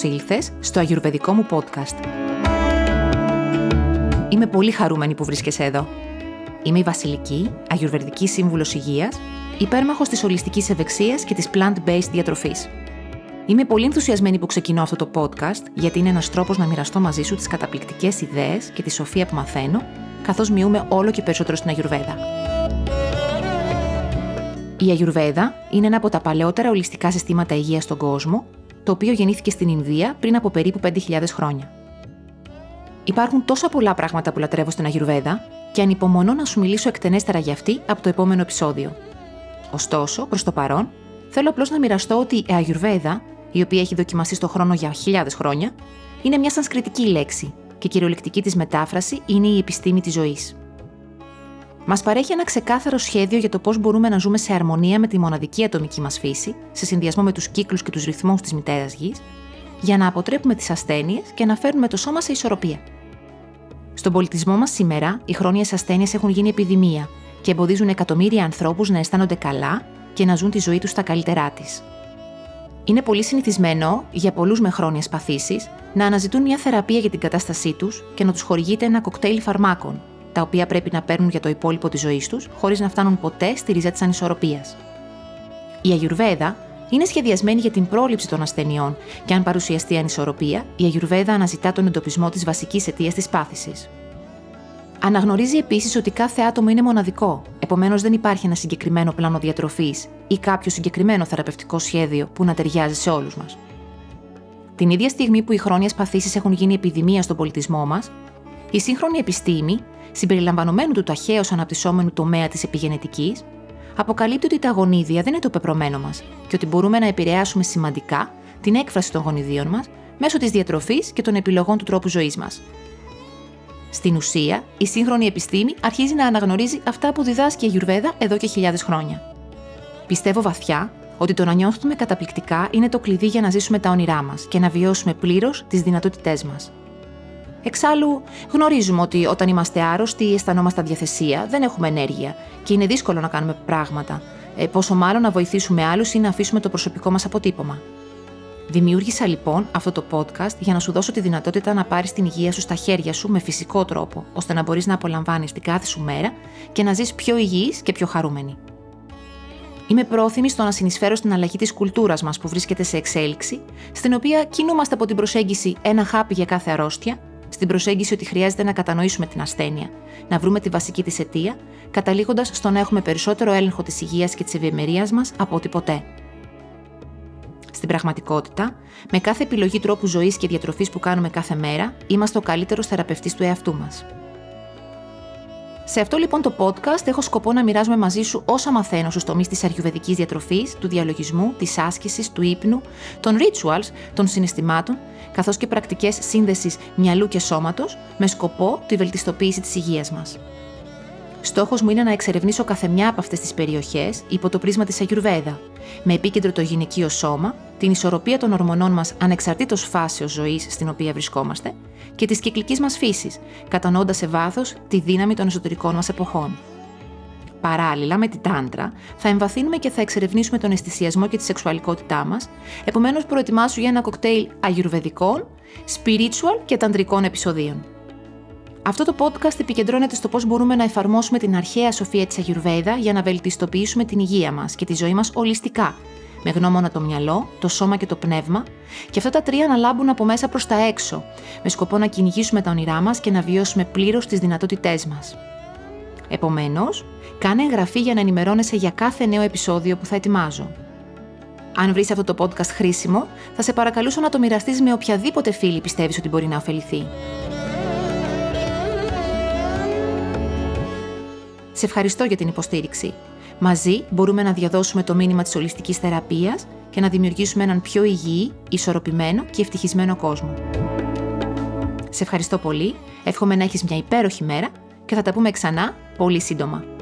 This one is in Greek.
Καλώς ήλθες στο αγιουρβεδικό μου podcast. Είμαι πολύ χαρούμενη που βρίσκεσαι εδώ. Είμαι η Βασιλική, αγιουρβεδική σύμβουλος υγείας, υπέρμαχος της ολιστικής ευεξίας και της plant-based διατροφής. Είμαι πολύ ενθουσιασμένη που ξεκινώ αυτό το podcast, γιατί είναι ένας τρόπος να μοιραστώ μαζί σου τις καταπληκτικές ιδέες και τη σοφία που μαθαίνω, καθώς μειούμε όλο και περισσότερο στην Αγιουρβέδα. Η Αγιουρβέδα είναι ένα από τα παλαιότερα ολιστικά συστήματα υγείας στον κόσμο το οποίο γεννήθηκε στην Ινδία πριν από περίπου 5.000 χρόνια. Υπάρχουν τόσα πολλά πράγματα που λατρεύω στην Αγιουρβέδα και ανυπομονώ να σου μιλήσω εκτενέστερα για αυτή από το επόμενο επεισόδιο. Ωστόσο, προς το παρόν, θέλω απλώς να μοιραστώ ότι η Αγιουρβέδα, η οποία έχει δοκιμαστεί στον χρόνο για χιλιάδες χρόνια, είναι μια σανσκριτική λέξη και κυριολεκτική της μετάφραση είναι η επιστήμη της ζωής. Μας παρέχει ένα ξεκάθαρο σχέδιο για το πώς μπορούμε να ζούμε σε αρμονία με τη μοναδική ατομική μας φύση, σε συνδυασμό με τους κύκλους και τους ρυθμούς της μητέρας γης, για να αποτρέπουμε τις ασθένειες και να φέρνουμε το σώμα σε ισορροπία. Στον πολιτισμό μας σήμερα, οι χρόνιες ασθένειες έχουν γίνει επιδημία και εμποδίζουν εκατομμύρια ανθρώπους να αισθάνονται καλά και να ζουν τη ζωή τους στα καλύτερά της. Είναι πολύ συνηθισμένο για πολλούς με χρόνιες παθήσεις να αναζητούν μια θεραπεία για την κατάστασή τους και να τους χορηγείται ένα κοκτέιλ φαρμάκων, τα οποία πρέπει να παίρνουν για το υπόλοιπο της ζωής τους, χωρίς να φτάνουν ποτέ στη ρίζα της ανισορροπίας. Η Αγιουρβέδα είναι σχεδιασμένη για την πρόληψη των ασθενειών και αν παρουσιαστεί ανισορροπία, η Αγιουρβέδα αναζητά τον εντοπισμό της βασικής αιτίας της πάθησης. Αναγνωρίζει επίσης ότι κάθε άτομο είναι μοναδικό, επομένως δεν υπάρχει ένα συγκεκριμένο πλάνο διατροφής ή κάποιο συγκεκριμένο θεραπευτικό σχέδιο που να ταιριάζει σε όλους μας. Την ίδια στιγμή που οι χρόνιες παθήσεις έχουν γίνει επιδημία στον πολιτισμό μας, η σύγχρονη επιστήμη συμπεριλαμβανομένου του ταχαίως αναπτυσσόμενου τομέα της επιγενετικής, αποκαλύπτει ότι τα γονίδια δεν είναι το πεπρωμένο μας και ότι μπορούμε να επηρεάσουμε σημαντικά την έκφραση των γονιδίων μας μέσω της διατροφής και των επιλογών του τρόπου ζωής μας. Στην ουσία, η σύγχρονη επιστήμη αρχίζει να αναγνωρίζει αυτά που διδάσκει η Αγιουρβέδα εδώ και χιλιάδες χρόνια. Πιστεύω βαθιά ότι το να νιώθουμε καταπληκτικά είναι το κλειδί για να ζήσουμε τα όνειρά μας και να βιώσουμε πλήρως τις δυνατότητές μας. Εξάλλου, γνωρίζουμε ότι όταν είμαστε άρρωστοι ή αισθανόμαστε αδιαθεσία, δεν έχουμε ενέργεια και είναι δύσκολο να κάνουμε πράγματα. Ε, πόσο μάλλον να βοηθήσουμε άλλους ή να αφήσουμε το προσωπικό μας αποτύπωμα. Δημιούργησα λοιπόν αυτό το podcast για να σου δώσω τη δυνατότητα να πάρεις την υγεία σου στα χέρια σου με φυσικό τρόπο, ώστε να μπορείς να απολαμβάνεις την κάθε σου μέρα και να ζεις πιο υγιής και πιο χαρούμενη. Είμαι πρόθυμη στο να συνεισφέρω στην αλλαγή της κουλτούρας μας που βρίσκεται σε εξέλιξη, στην οποία κινούμαστε από την προσέγγιση ένα χάπι για κάθε αρρώστια στην προσέγγιση ότι χρειάζεται να κατανοήσουμε την ασθένεια, να βρούμε τη βασική της αιτία, καταλήγοντας στο να έχουμε περισσότερο έλεγχο της υγείας και της ευημερίας μας από ό,τι ποτέ. Στην πραγματικότητα, με κάθε επιλογή τρόπου ζωής και διατροφής που κάνουμε κάθε μέρα, είμαστε ο καλύτερος θεραπευτής του εαυτού μας. Σε αυτό λοιπόν το podcast έχω σκοπό να μοιράζομαι μαζί σου όσα μαθαίνω στους τομείς της αριουβεδική διατροφής, του διαλογισμού, της άσκησης, του ύπνου, των rituals, των συναισθημάτων, καθώς και πρακτικές σύνδεσης μυαλού και σώματος με σκοπό τη βελτιστοποίηση της υγείας μας. Στόχος μου είναι να εξερευνήσω κάθε μια από αυτές τις περιοχές υπό το πρίσμα της Αγιουρβέδα, με επίκεντρο το γυναικείο σώμα, την ισορροπία των ορμονών μας ανεξαρτήτως φάσεως ζωής στην οποία βρισκόμαστε και της κυκλικής μας φύσης, κατανοώντας σε βάθος τη δύναμη των εσωτερικών μας εποχών. Παράλληλα με την τάντρα, θα εμβαθύνουμε και θα εξερευνήσουμε τον αισθησιασμό και τη σεξουαλικότητά μας, επομένως προετοιμάσου για ένα κοκτέιλ αγιουρβεδικών, spiritual και ταντρικών επεισοδίων. Αυτό το podcast επικεντρώνεται στο πώς μπορούμε να εφαρμόσουμε την αρχαία σοφία της Αγιουρβέδα για να βελτιστοποιήσουμε την υγεία μας και τη ζωή μας ολιστικά, με γνώμονα το μυαλό, το σώμα και το πνεύμα, και αυτά τα τρία να λάμπουν από μέσα προς τα έξω, με σκοπό να κυνηγήσουμε τα όνειρά μας και να βιώσουμε πλήρως τις δυνατότητές μας. Επομένως, κάνε εγγραφή για να ενημερώνεσαι για κάθε νέο επεισόδιο που θα ετοιμάζω. Αν βρεις αυτό το podcast χρήσιμο, θα σε παρακαλούσα να το μοιραστείς με οποιαδήποτε φίλη πιστεύεις ότι μπορεί να ωφεληθεί. Σε ευχαριστώ για την υποστήριξη. Μαζί μπορούμε να διαδώσουμε το μήνυμα της ολιστικής θεραπείας και να δημιουργήσουμε έναν πιο υγιή, ισορροπημένο και ευτυχισμένο κόσμο. Σε ευχαριστώ πολύ, εύχομαι να έχεις μια υπέροχη μέρα και θα τα πούμε ξανά πολύ σύντομα.